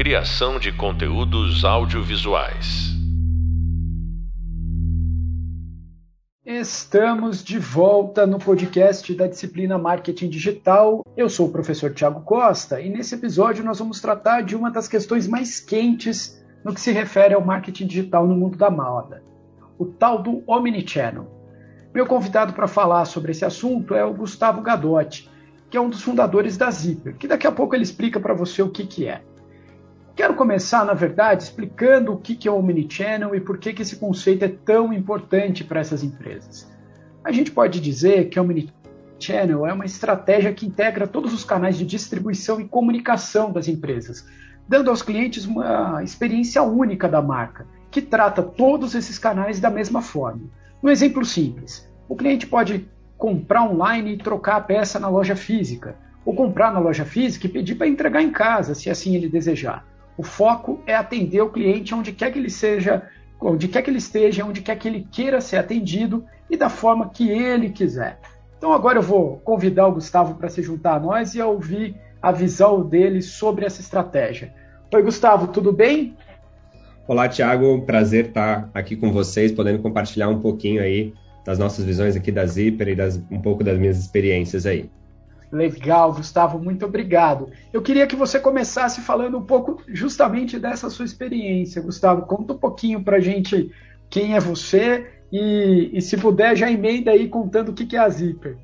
Criação de conteúdos audiovisuais. Estamos de volta no podcast da disciplina Marketing Digital. Eu sou o professor Tiago Costa e nesse episódio nós vamos tratar de uma das questões mais quentes no que se refere ao marketing digital no mundo da moda, o tal do Omnichannel. Meu convidado para falar sobre esse assunto é o Gustavo Gadotti, que é um dos fundadores da Zipper, que daqui a pouco ele explica para você o que, que é. Quero começar, na verdade, explicando o que, é o Omnichannel e por que esse conceito é tão importante para essas empresas. A gente pode dizer que o Omnichannel é uma estratégia que integra todos os canais de distribuição e comunicação das empresas, dando aos clientes uma experiência única da marca, que trata todos esses canais da mesma forma. Um exemplo simples: o cliente pode comprar online e trocar a peça na loja física, ou comprar na loja física e pedir para entregar em casa, se assim ele desejar. O foco é atender o cliente onde quer que ele seja, onde quer que ele esteja, onde quer que ele queira ser atendido e da forma que ele quiser. Então agora eu vou convidar o Gustavo para se juntar a nós e ouvir a visão dele sobre essa estratégia. Oi, Gustavo, tudo bem? Olá, Thiago. Prazer estar aqui com vocês, podendo compartilhar um pouquinho aí das nossas visões aqui da Zipper e das, um pouco das minhas experiências aí. Legal, Gustavo, muito obrigado. Eu queria que você começasse falando um pouco justamente dessa sua experiência, Gustavo. Conta um pouquinho para gente quem é você e, e, se puder, já emenda aí contando o que é a Zipper.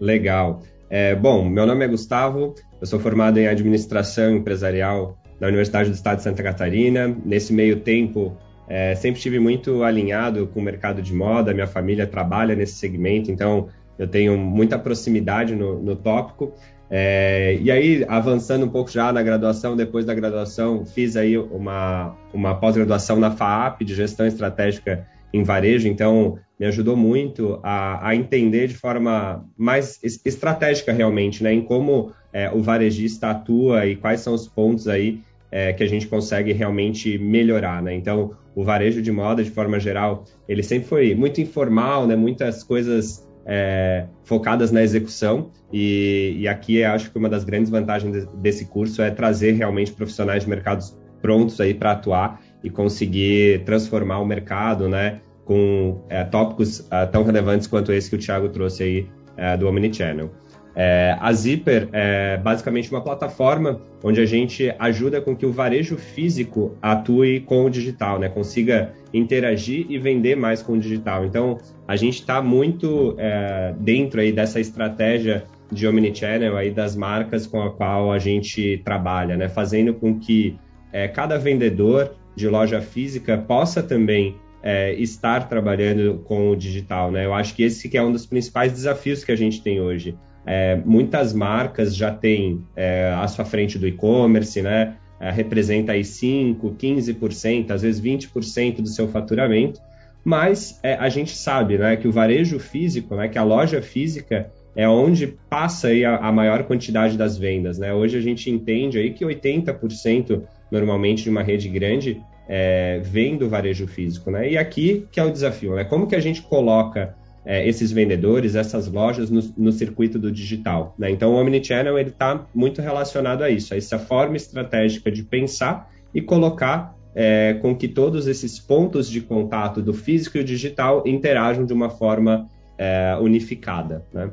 Legal. É, bom, meu nome é Gustavo, eu sou formado em administração empresarial da Universidade do Estado de Santa Catarina. Nesse meio tempo, é, sempre estive muito alinhado com o mercado de moda, minha família trabalha nesse segmento, então eu tenho muita proximidade no, no tópico. É, e aí, avançando um pouco já na graduação, depois da graduação, fiz aí uma, uma pós-graduação na FAAP de gestão estratégica em varejo, então me ajudou muito a, a entender de forma mais estratégica realmente, né, em como é, o varejista atua e quais são os pontos aí é, que a gente consegue realmente melhorar, né? Então, o varejo de moda, de forma geral, ele sempre foi muito informal, né? Muitas coisas é, focadas na execução e, e aqui acho que uma das grandes vantagens desse curso é trazer realmente profissionais de mercados prontos aí para atuar e conseguir transformar o mercado, né? Com é, tópicos é, tão relevantes quanto esse que o Thiago trouxe aí é, do Omnichannel. É, a Zipper é basicamente uma plataforma onde a gente ajuda com que o varejo físico atue com o digital, né? consiga interagir e vender mais com o digital. Então, a gente está muito é, dentro aí dessa estratégia de omnichannel aí das marcas com a qual a gente trabalha, né? fazendo com que é, cada vendedor de loja física possa também é, estar trabalhando com o digital. Né? Eu acho que esse que é um dos principais desafios que a gente tem hoje é, muitas marcas já têm é, à sua frente do e-commerce, né? É, representa aí 5, 15%, às vezes 20% do seu faturamento, mas é, a gente sabe né, que o varejo físico, né, que a loja física é onde passa aí a, a maior quantidade das vendas. Né? Hoje a gente entende aí que 80% normalmente de uma rede grande é, vem do varejo físico. Né? E aqui que é o desafio, né? como que a gente coloca é, esses vendedores, essas lojas no, no circuito do digital. Né? Então, o Omnichannel está muito relacionado a isso, a essa forma estratégica de pensar e colocar é, com que todos esses pontos de contato do físico e o digital interajam de uma forma é, unificada. Né?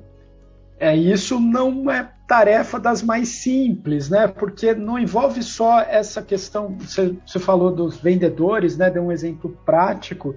É, isso não é tarefa das mais simples, né? Porque não envolve só essa questão. Você, você falou dos vendedores, né? Deu um exemplo prático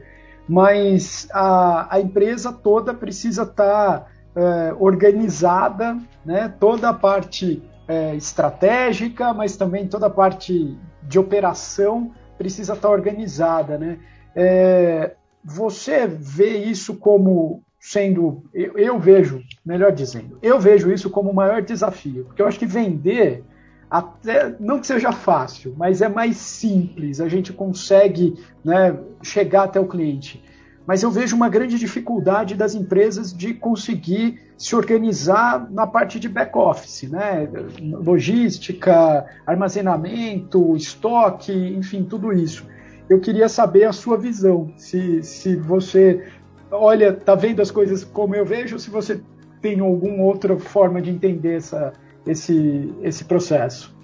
mas a, a empresa toda precisa estar tá, é, organizada, né? toda a parte é, estratégica, mas também toda a parte de operação precisa estar tá organizada. Né? É, você vê isso como sendo, eu, eu, vejo, melhor dizendo, eu vejo isso como o maior desafio, porque eu acho que vender até não que seja fácil, mas é mais simples, a gente consegue né, chegar até o cliente. Mas eu vejo uma grande dificuldade das empresas de conseguir se organizar na parte de back-office, né? logística, armazenamento, estoque, enfim, tudo isso. Eu queria saber a sua visão, se, se você olha, está vendo as coisas como eu vejo, se você tem alguma outra forma de entender essa, esse, esse processo?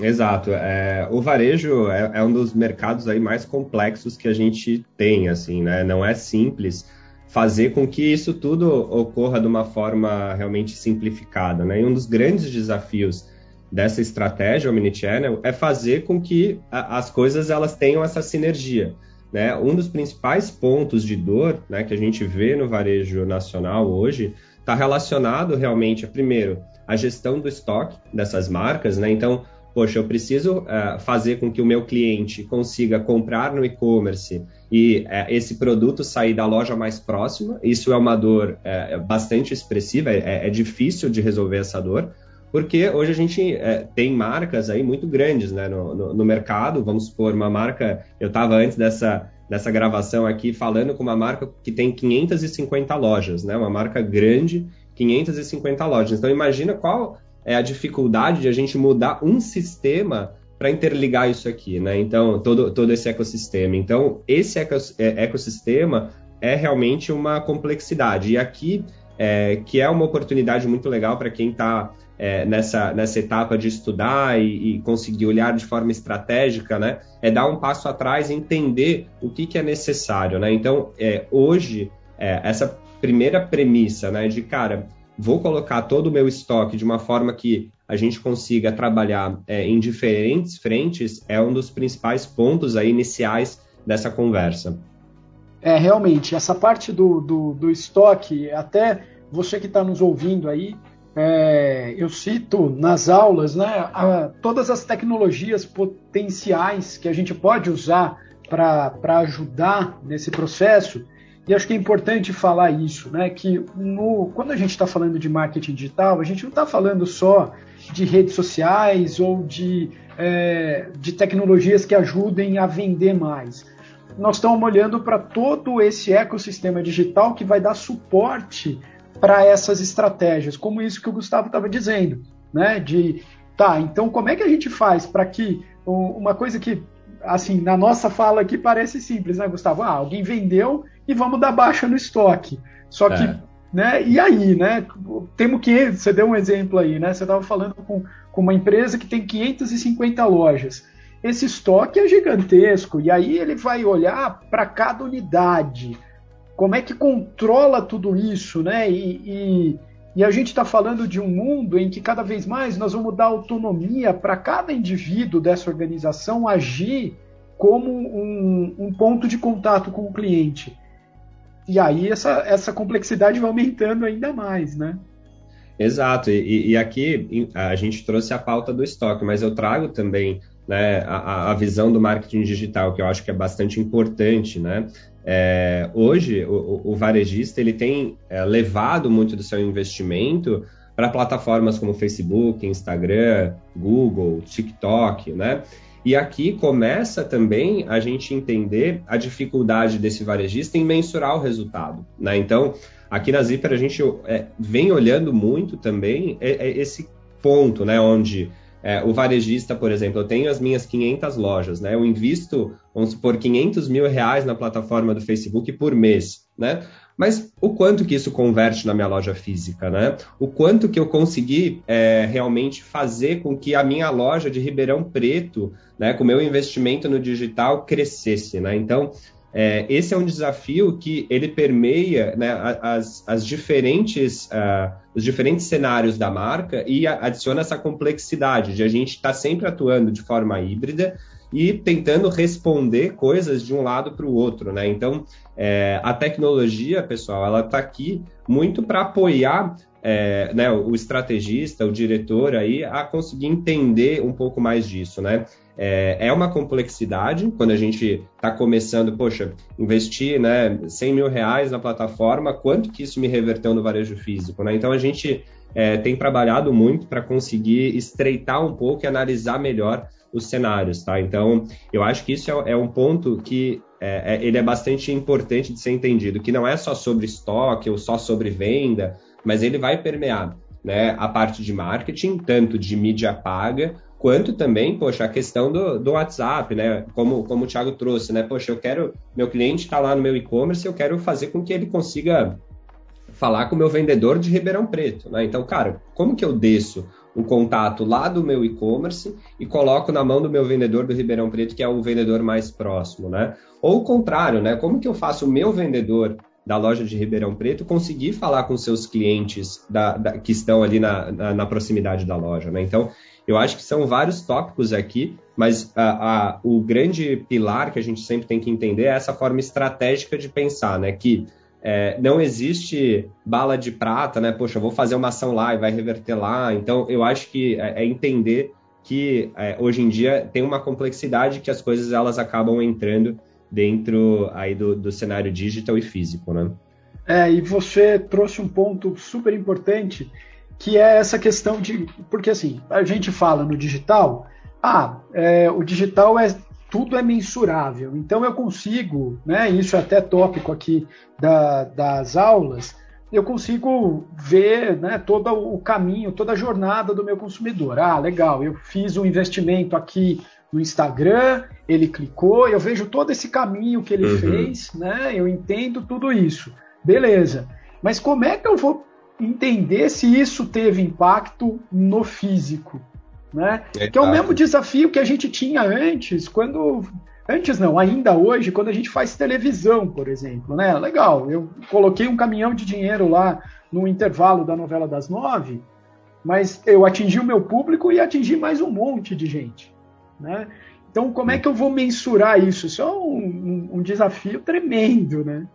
Exato. É, o varejo é, é, um dos mercados aí mais complexos que a gente tem, assim, né? Não é simples fazer com que isso tudo ocorra de uma forma realmente simplificada, né? E um dos grandes desafios dessa estratégia omnichannel é fazer com que a, as coisas elas tenham essa sinergia. Né? Um dos principais pontos de dor né, que a gente vê no varejo nacional hoje está relacionado realmente, primeiro, à gestão do estoque dessas marcas. Né? Então, poxa, eu preciso uh, fazer com que o meu cliente consiga comprar no e-commerce e uh, esse produto sair da loja mais próxima. Isso é uma dor uh, bastante expressiva, é, é, difícil de resolver essa dor, porque hoje a gente tem marcas aí muito grandes né, no, no, no mercado. Vamos supor, uma marca, eu estava antes dessa, dessa gravação aqui falando com uma marca que tem 550 lojas, né, uma marca grande, 550 lojas. Então imagina qual é a dificuldade de a gente mudar um sistema para interligar isso aqui, né? Então, todo, todo esse ecossistema. Então, esse é, ecossistema é realmente uma complexidade. E aqui, é, que é uma oportunidade muito legal para quem está é, nessa, nessa etapa de estudar e, e, conseguir olhar de forma estratégica, né? É dar um passo atrás e entender o que, que é necessário, né? Então, é, hoje, é, essa primeira premissa, né, de cara, vou colocar todo o meu estoque de uma forma que a gente consiga trabalhar é, em diferentes frentes, é um dos principais pontos aí iniciais dessa conversa. É, realmente, essa parte do, do, do estoque, até você que está nos ouvindo aí, é, eu cito nas aulas né, a, todas as tecnologias potenciais que a gente pode usar para ajudar nesse processo. E acho que é importante falar isso, né? Que no, quando a gente está falando de marketing digital, a gente não está falando só de redes sociais ou de, é, de tecnologias que ajudem a vender mais. Nós estamos olhando para todo esse ecossistema digital que vai dar suporte para essas estratégias, como isso que o Gustavo estava dizendo, né? De tá, então como é que a gente faz para que uma coisa que assim na nossa fala aqui parece simples, né, Gustavo? Ah, alguém vendeu e vamos dar baixa no estoque. Só que, é. né? E aí, né? Temos que você deu um exemplo aí, né? Você estava falando com, com uma empresa que tem 550 lojas. Esse estoque é gigantesco e aí ele vai olhar para cada unidade. Como é que controla tudo isso, né? E, e, e a gente está falando de um mundo em que cada vez mais nós vamos dar autonomia para cada indivíduo dessa organização agir como um, um ponto de contato com o cliente. E aí essa, essa complexidade vai aumentando ainda mais, né? Exato, e, e aqui a gente trouxe a pauta do estoque, mas eu trago também né, a, a, visão do marketing digital, que eu acho que é bastante importante, né? É, hoje, o, o, varejista ele tem é, levado muito do seu investimento para plataformas como Facebook, Instagram, Google, TikTok, né? E aqui começa também a gente entender a dificuldade desse varejista em mensurar o resultado. Né? Então, aqui na Zipper a gente é, vem olhando muito também é, é esse ponto, né, onde é, o varejista, por exemplo, eu tenho as minhas 500 lojas, né? Eu invisto, vamos supor, 500 mil reais na plataforma do Facebook por mês, né? Mas o quanto que isso converte na minha loja física, né? O quanto que eu consegui é, realmente fazer com que a minha loja de Ribeirão Preto, né, com o meu investimento no digital, crescesse, né? Então, é, esse é um desafio que ele permeia né, as, as diferentes, uh, os diferentes cenários da marca e adiciona essa complexidade de a gente estar tá sempre atuando de forma híbrida e tentando responder coisas de um lado para o outro, né? Então, é, a tecnologia, pessoal, ela está aqui muito para apoiar é, né, o estrategista, o diretor aí a conseguir entender um pouco mais disso, né? É, é uma complexidade quando a gente está começando, poxa, investir né, 100 mil reais na plataforma, quanto que isso me reverteu no varejo físico, né? Então a gente é, tem trabalhado muito para conseguir estreitar um pouco e analisar melhor os cenários, tá? Então, eu acho que isso é, é um ponto que é, é, ele é bastante importante de ser entendido, que não é só sobre estoque ou só sobre venda, mas ele vai permear né, a parte de marketing, tanto de mídia paga, quanto também, poxa, a questão do, do WhatsApp, né? Como, como o Thiago trouxe, né? Poxa, eu quero, meu cliente está lá no meu e-commerce, eu quero fazer com que ele consiga falar com o meu vendedor de Ribeirão Preto, né? Então, cara, como que eu desço o contato lá do meu e-commerce e coloco na mão do meu vendedor do Ribeirão Preto, que é o vendedor mais próximo, né? Ou o contrário, né? Como que eu faço o meu vendedor da loja de Ribeirão Preto conseguir falar com seus clientes da, da, que estão ali na, na, na, proximidade da loja, né? Então, eu acho que são vários tópicos aqui, mas a, a, o grande pilar que a gente sempre tem que entender é essa forma estratégica de pensar, né? Que é, não existe bala de prata, né? Poxa, vou fazer uma ação lá e vai reverter lá. Então, eu acho que é, é entender que é, hoje em dia tem uma complexidade que as coisas elas acabam entrando dentro aí do, do cenário digital e físico, né? É, e você trouxe um ponto super importante, que é essa questão de. Porque assim, a gente fala no digital, ah, é, o digital é tudo é mensurável. Então eu consigo, né, isso é até tópico aqui da, das aulas, eu consigo ver né, todo o caminho, toda a jornada do meu consumidor. Ah, legal, eu fiz um investimento aqui no Instagram, ele clicou, eu vejo todo esse caminho que ele uhum. fez, né? Eu entendo tudo isso. Beleza. Mas como é que eu vou entender se isso teve impacto no físico? Né? É que é o mesmo desafio que a gente tinha antes, quando. Antes não, ainda hoje, quando a gente faz televisão, por exemplo, né? Legal, eu coloquei um caminhão de dinheiro lá no intervalo da novela das nove, mas eu atingi o meu público e atingi mais um monte de gente. Né? Então, como é que eu vou mensurar isso? Isso é um, um desafio tremendo, né?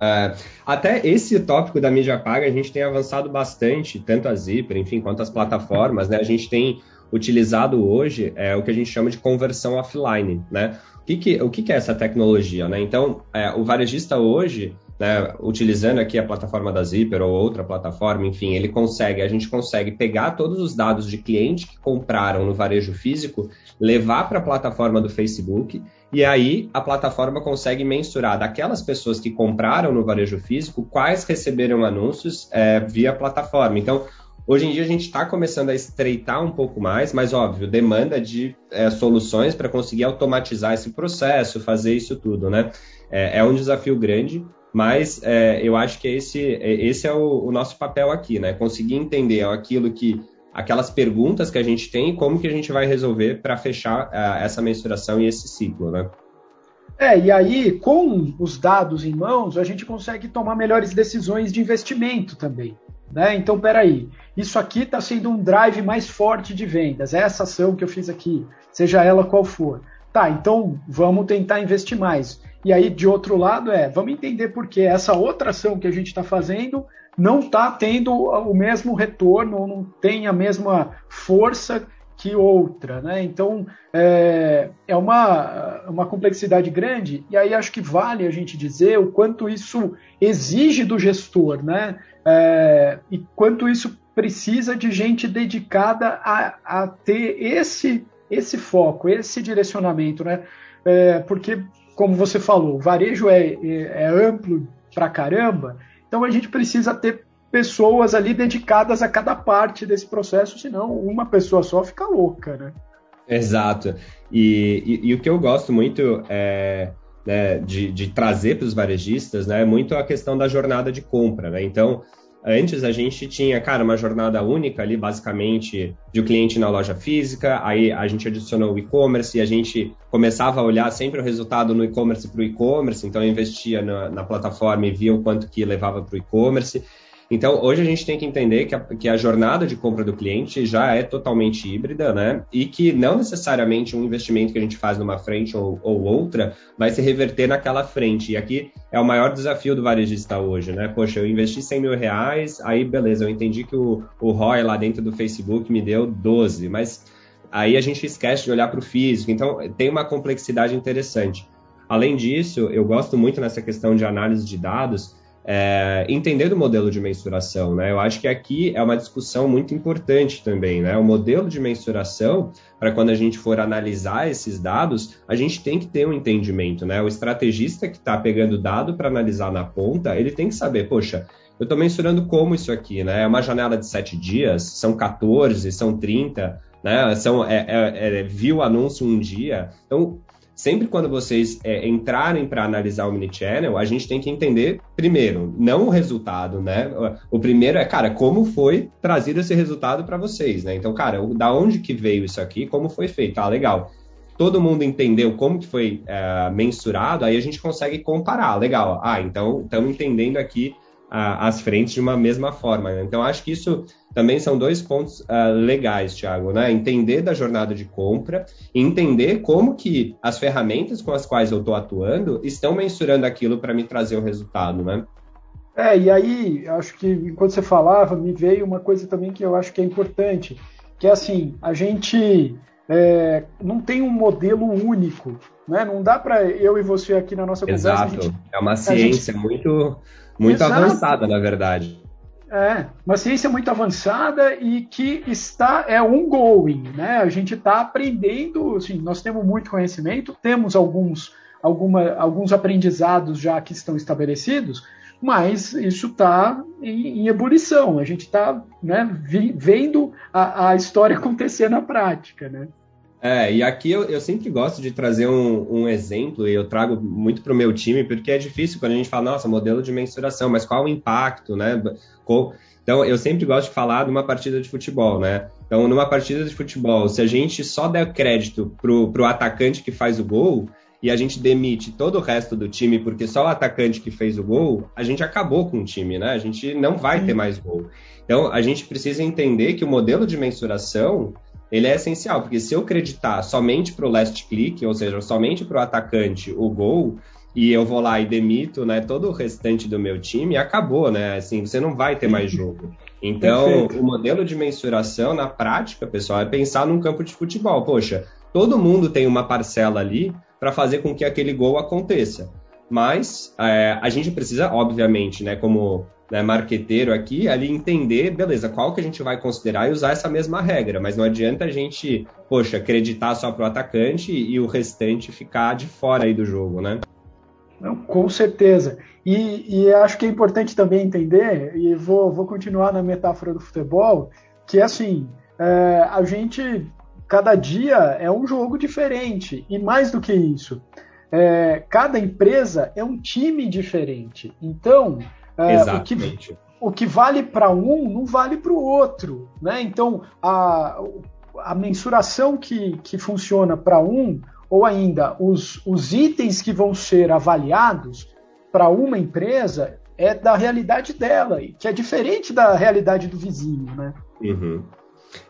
É, até esse tópico da mídia paga a gente tem avançado bastante, tanto a Zipper, enfim, quanto as plataformas, né? A gente tem utilizado hoje é o que a gente chama de conversão offline, né? O que, que, o que, que é essa tecnologia, né? Então, é, o varejista hoje, né, utilizando aqui a plataforma da Zipper ou outra plataforma, enfim, ele consegue, a gente consegue pegar todos os dados de clientes que compraram no varejo físico, levar para a plataforma do Facebook e aí a plataforma consegue mensurar daquelas pessoas que compraram no varejo físico quais receberam anúncios é, via plataforma. Então, Hoje em dia a gente está começando a estreitar um pouco mais, mas óbvio, demanda de é, soluções para conseguir automatizar esse processo, fazer isso tudo, né? É, é um desafio grande, mas é, eu acho que esse, é, esse é o, o, nosso papel aqui, né? Conseguir entender aquilo que aquelas perguntas que a gente tem e como que a gente vai resolver para fechar uh, essa mensuração e esse ciclo, né? É, e aí, com os dados em mãos, a gente consegue tomar melhores decisões de investimento também. Né? Então, peraí, isso aqui está sendo um drive mais forte de vendas, é essa ação que eu fiz aqui, seja ela qual for. Tá, então vamos tentar investir mais. E aí, de outro lado, é, vamos entender por que essa outra ação que a gente está fazendo não está tendo o mesmo retorno, não tem a mesma força que outra, né? Então é, é uma, uma complexidade grande, e aí acho que vale a gente dizer o quanto isso exige do gestor, né? É, e quanto isso precisa de gente dedicada a, a ter esse, esse foco, esse direcionamento, né? É, porque, como você falou, o varejo é, é, é amplo pra caramba, então a gente precisa ter pessoas ali dedicadas a cada parte desse processo, senão uma pessoa só fica louca, né? Exato. E, e, e o que eu gosto muito é, né, de, de, trazer para os varejistas né, é muito a questão da jornada de compra. Né? Então, Antes a gente tinha, cara, uma jornada única ali, basicamente, de o um cliente na loja física, aí a gente adicionou o e-commerce e a gente começava a olhar sempre o resultado no e-commerce para o e-commerce, então eu investia na, na plataforma e via o quanto que levava para o e-commerce. Então, hoje a gente tem que entender que a, que a, jornada de compra do cliente já é totalmente híbrida, né? E que não necessariamente um investimento que a gente faz numa frente ou, ou outra vai se reverter naquela frente. E aqui é o maior desafio do varejista hoje, né? Poxa, eu investi 100 mil reais, aí beleza, eu entendi que o, o ROI lá dentro do Facebook me deu 12, mas aí a gente esquece de olhar para o físico. Então, tem uma complexidade interessante. Além disso, eu gosto muito nessa questão de análise de dados é, entender do modelo de mensuração, né? Eu acho que aqui é uma discussão muito importante também, né? O modelo de mensuração, para quando a gente for analisar esses dados, a gente tem que ter um entendimento, né? O estrategista que está pegando dado para analisar na ponta, ele tem que saber, poxa, eu estou mensurando como isso aqui, né? É uma janela de sete dias, são 14, são 30, né? São, é, é, é, viu o anúncio um dia. Então, sempre quando vocês é, entrarem para analisar o Minichannel, a gente tem que entender, primeiro, não o resultado, né? O primeiro é, cara, como foi trazido esse resultado para vocês, né? Então, cara, da onde que veio isso aqui, como foi feito? Ah, legal. Todo mundo entendeu como que foi é, mensurado, aí a gente consegue comparar. Legal. Ah, então estamos entendendo aqui as frentes de uma mesma forma. Né? Então, acho que isso também são dois pontos uh, legais, Thiago, né? Entender da jornada de compra e entender como que as ferramentas com as quais eu estou atuando estão mensurando aquilo para me trazer o resultado, né? É, e aí, acho que enquanto você falava, me veio uma coisa também que eu acho que é importante, que é assim, a gente é, não tem um modelo único, né? Não dá para eu e você aqui na nossa Exato. conversa... Exato, é uma ciência gente... muito muito Exato. avançada, na verdade. É, uma ciência muito avançada e que está é ongoing, né? A gente está aprendendo, assim, nós temos muito conhecimento, temos alguns, alguma, alguns aprendizados já que estão estabelecidos, mas isso está em, em, ebulição. A gente está né, vendo a, a história acontecer na prática, né? É, e aqui eu, eu sempre gosto de trazer um, um exemplo, e eu trago muito para o meu time, porque é difícil quando a gente fala, nossa, modelo de mensuração, mas qual o impacto, né? Então, eu sempre gosto de falar de uma partida de futebol, né? Então, numa partida de futebol, se a gente só der crédito pro, pro atacante que faz o gol, e a gente demite todo o resto do time porque só o atacante que fez o gol, a gente acabou com o time, né? A gente não vai ter mais gol. Então, a gente precisa entender que o modelo de mensuração ele é essencial, porque se eu acreditar somente para o last click, ou seja, somente para o atacante o gol, e eu vou lá e demito né, todo o restante do meu time, acabou, né? Assim, você não vai ter mais jogo. Então, Perfeito. o modelo de mensuração, na prática, pessoal, é pensar num campo de futebol. Poxa, todo mundo tem uma parcela ali para fazer com que aquele gol aconteça. Mas é, a gente precisa, obviamente, né, como né, marqueteiro aqui, ali entender, beleza, qual que a gente vai considerar e usar essa mesma regra, mas não adianta a gente, poxa, acreditar só pro atacante e o restante ficar de fora aí do jogo, né? Não, com certeza. E, e, acho que é importante também entender, e vou, vou continuar na metáfora do futebol, que assim, é, a gente, cada dia é um jogo diferente, e mais do que isso, é, cada empresa é um time diferente. Então, é, o, que, o que vale para um não vale para o outro. Né? Então, a, a mensuração que, que funciona para um, ou ainda os, os itens que vão ser avaliados para uma empresa, é da realidade dela, que é diferente da realidade do vizinho. Né? Uhum.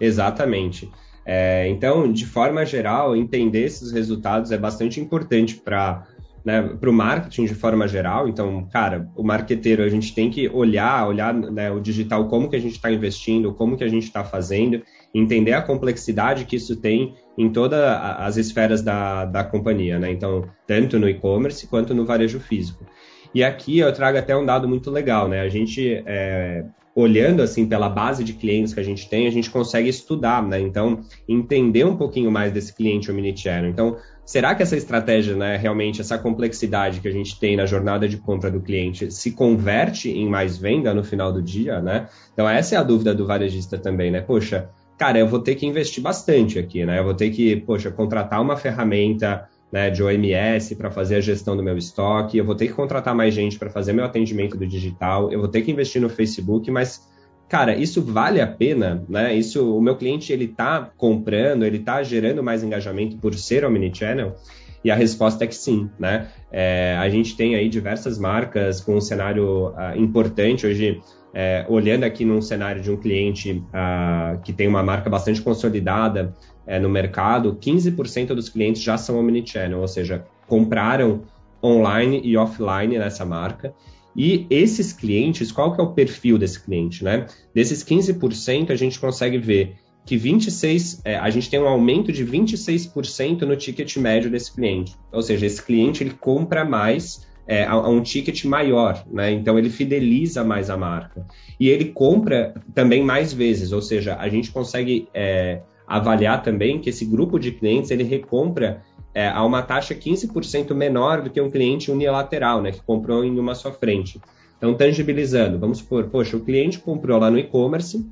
Exatamente. É, então, de forma geral, entender esses resultados é bastante importante para né, para o marketing de forma geral. Então, cara, o marqueteiro, a gente tem que olhar, olhar né, o digital, como que a gente está investindo, como que a gente está fazendo, entender a complexidade que isso tem em todas as esferas da, da companhia, né? Então, tanto no e-commerce quanto no varejo físico. E aqui eu trago até um dado muito legal, né? A gente, é, olhando assim pela base de clientes que a gente tem, a gente consegue estudar, né? Então, entender um pouquinho mais desse cliente omnichannel. Então, será que essa estratégia, né, realmente essa complexidade que a gente tem na jornada de compra do cliente se converte em mais venda no final do dia, né? Então essa é a dúvida do varejista também, né? Poxa, cara, eu vou ter que investir bastante aqui, né? Eu vou ter que, poxa, contratar uma ferramenta né, de OMS para fazer a gestão do meu estoque, eu vou ter que contratar mais gente para fazer meu atendimento do digital, eu vou ter que investir no Facebook, mas cara, isso vale a pena, né? Isso, o meu cliente ele tá comprando, ele tá gerando mais engajamento por ser omnichannel? E a resposta é que sim, né? É, a gente tem aí diversas marcas com um cenário uh, importante hoje. É, olhando aqui num cenário de um cliente uh, que tem uma marca bastante consolidada é, no mercado, 15% dos clientes já são omnichannel, ou seja, compraram online e offline nessa marca. E esses clientes, qual que é o perfil desse cliente, né? Desses 15%, a gente consegue ver que 26, é, a gente tem um aumento de 26% no ticket médio desse cliente. Ou seja, esse cliente ele compra mais é, a, a, um ticket maior, né? Então ele fideliza mais a marca. E ele compra também mais vezes, ou seja, a gente consegue é, avaliar também que esse grupo de clientes ele recompra é, a uma taxa 15% menor do que um cliente unilateral, né, que comprou em uma só frente. Então, tangibilizando, vamos supor, poxa, o cliente comprou lá no e-commerce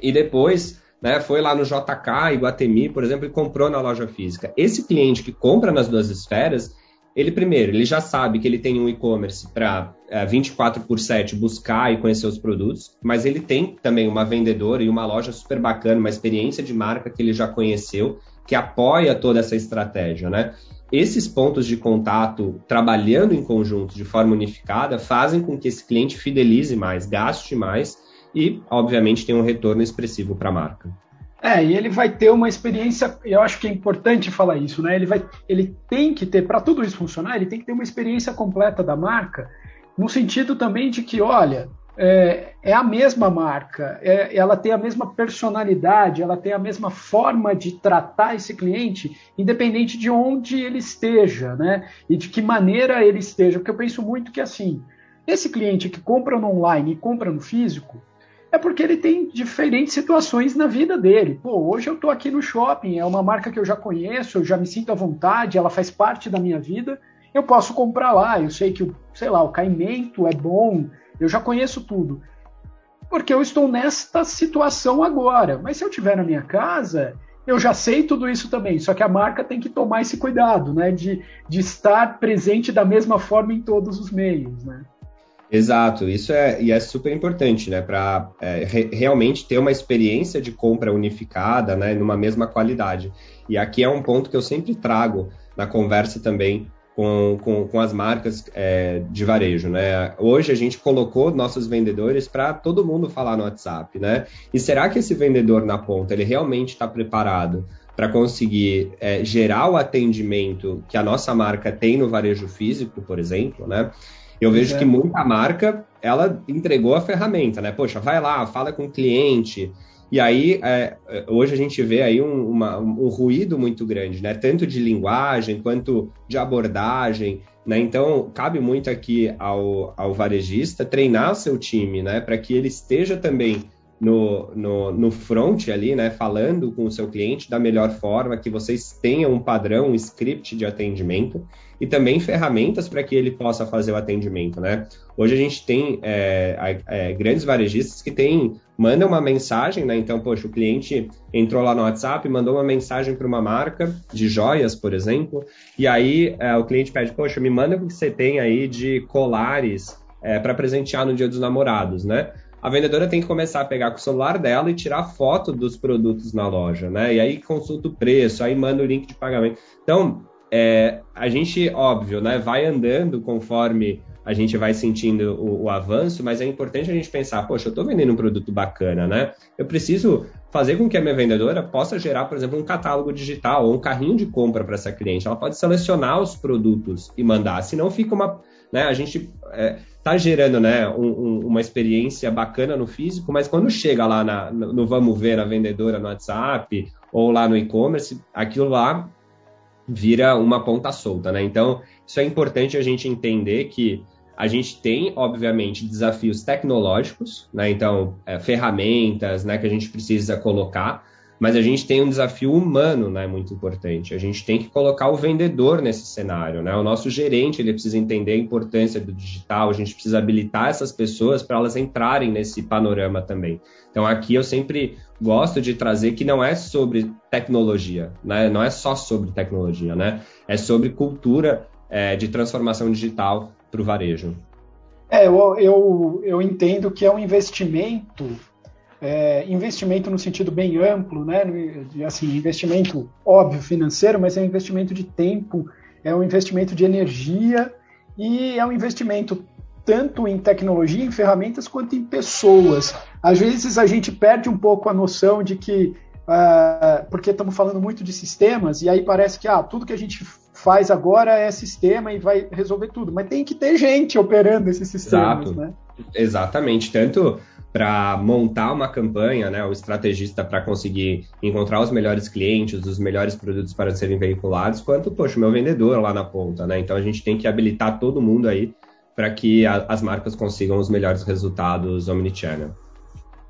e depois né, foi lá no JK, Iguatemi, por exemplo, e comprou na loja física. Esse cliente que compra nas duas esferas, ele primeiro, ele já sabe que ele tem um e-commerce para é, 24 por 7 buscar e conhecer os produtos, mas ele tem também uma vendedora e uma loja super bacana, uma experiência de marca que ele já conheceu, que apoia toda essa estratégia, né? Esses pontos de contato, trabalhando em conjunto de forma unificada, fazem com que esse cliente fidelize mais, gaste mais e, obviamente, tenha um retorno expressivo para a marca. É, e ele vai ter uma experiência, eu acho que é importante falar isso, né? Ele, vai, ele tem que ter, para tudo isso funcionar, ele tem que ter uma experiência completa da marca, no sentido também de que, olha, é, é a mesma marca, é, ela tem a mesma personalidade, ela tem a mesma forma de tratar esse cliente, independente de onde ele esteja, né? E de que maneira ele esteja, porque eu penso muito que assim, esse cliente que compra no online e compra no físico, é porque ele tem diferentes situações na vida dele. Pô, hoje eu estou aqui no shopping, é uma marca que eu já conheço, eu já me sinto à vontade, ela faz parte da minha vida. Eu posso comprar lá, eu sei que, sei lá, o caimento é bom, eu já conheço tudo. Porque eu estou nesta situação agora. Mas se eu estiver na minha casa, eu já sei tudo isso também. Só que a marca tem que tomar esse cuidado, né? De, de estar presente da mesma forma em todos os meios, né? Exato, isso é, e é super importante, né, para é, re, realmente ter uma experiência de compra unificada, né, numa mesma qualidade. E aqui é um ponto que eu sempre trago na conversa também com, com, com as marcas é, de varejo, né? Hoje a gente colocou nossos vendedores para todo mundo falar no WhatsApp, né? E será que esse vendedor na ponta ele realmente está preparado para conseguir é, gerar o atendimento que a nossa marca tem no varejo físico, por exemplo, né? Eu vejo é. que muita marca, ela entregou a ferramenta, né? Poxa, vai lá, fala com o cliente. E aí, é, é, hoje a gente vê aí um, uma, um ruído muito grande, né? Tanto de linguagem quanto de abordagem, né? Então, cabe muito aqui ao, ao varejista treinar o seu time, né? Para que ele esteja também no, no, no front ali, né, falando com o seu cliente da melhor forma, que vocês tenham um padrão, um script de atendimento e também ferramentas para que ele possa fazer o atendimento, né? Hoje a gente tem é, é, grandes varejistas que tem, mandam uma mensagem, né? Então, poxa, o cliente entrou lá no WhatsApp, mandou uma mensagem para uma marca de joias, por exemplo, e aí é, o cliente pede, poxa, me manda o que você tem aí de colares é, para presentear no Dia dos Namorados, né? A vendedora tem que começar a pegar com o celular dela e tirar foto dos produtos na loja, né? E aí consulta o preço, aí manda o link de pagamento. Então, é, a gente, óbvio, né, vai andando conforme a gente vai sentindo o, o, avanço, mas é importante a gente pensar, poxa, eu estou vendendo um produto bacana, né? Eu preciso fazer com que a minha vendedora possa gerar, por exemplo, um catálogo digital ou um carrinho de compra para essa cliente. Ela pode selecionar os produtos e mandar, senão fica uma. Né, a gente é, tá gerando né, um, um, uma experiência bacana no físico, mas quando chega lá na, no, Vamos Ver, na vendedora no WhatsApp ou lá no e-commerce, aquilo lá vira uma ponta solta, né? Então, isso é importante a gente entender que a gente tem, obviamente, desafios tecnológicos, né? Então, é, ferramentas né, que a gente precisa colocar, mas a gente tem um desafio humano, né, muito importante. A gente tem que colocar o vendedor nesse cenário, né? O nosso gerente, ele precisa entender a importância do digital, a gente precisa habilitar essas pessoas para elas entrarem nesse panorama também. Então aqui eu sempre gosto de trazer que não é sobre tecnologia, né? Não é só sobre tecnologia, né? É sobre cultura é, de transformação digital para o varejo. É, eu, eu, eu entendo que é um investimento é, investimento no sentido bem amplo, né? Assim, investimento óbvio financeiro, mas é um investimento de tempo, é um investimento de energia e é um investimento tanto em tecnologia, em ferramentas, quanto em pessoas. Às vezes a gente perde um pouco a noção de que, uh, porque estamos falando muito de sistemas, e aí parece que ah, tudo que a gente faz agora é sistema e vai resolver tudo, mas tem que ter gente operando esses sistemas, Exato. né? Exatamente, tanto para montar uma campanha, né, o estrategista para conseguir encontrar os melhores clientes, os melhores produtos para serem veiculados, quanto, poxa, o meu vendedor lá na ponta, né? Então a gente tem que habilitar todo mundo aí para que a, as marcas consigam os melhores resultados omnichannel.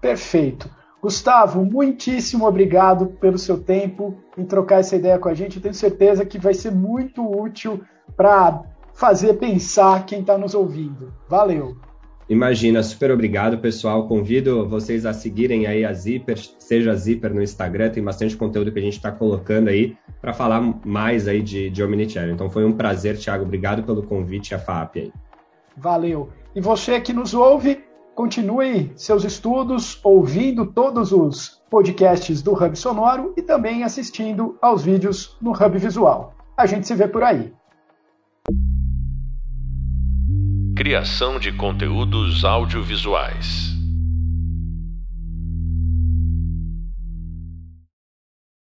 Perfeito. Gustavo, muitíssimo obrigado pelo seu tempo em trocar essa ideia com a gente. Eu tenho certeza que vai ser muito útil para fazer pensar quem está nos ouvindo. Valeu! Imagina, super obrigado, pessoal. Convido vocês a seguirem aí a Zipper, seja a Zipper no Instagram, tem bastante conteúdo que a gente está colocando aí para falar mais aí de, de Omnichannel. Então foi um prazer, Thiago. Obrigado pelo convite a FAP aí. Valeu. E você que nos ouve, continue seus estudos ouvindo todos os podcasts do Hub Sonoro e também assistindo aos vídeos no Hub Visual. A gente se vê por aí. Criação de conteúdos audiovisuais.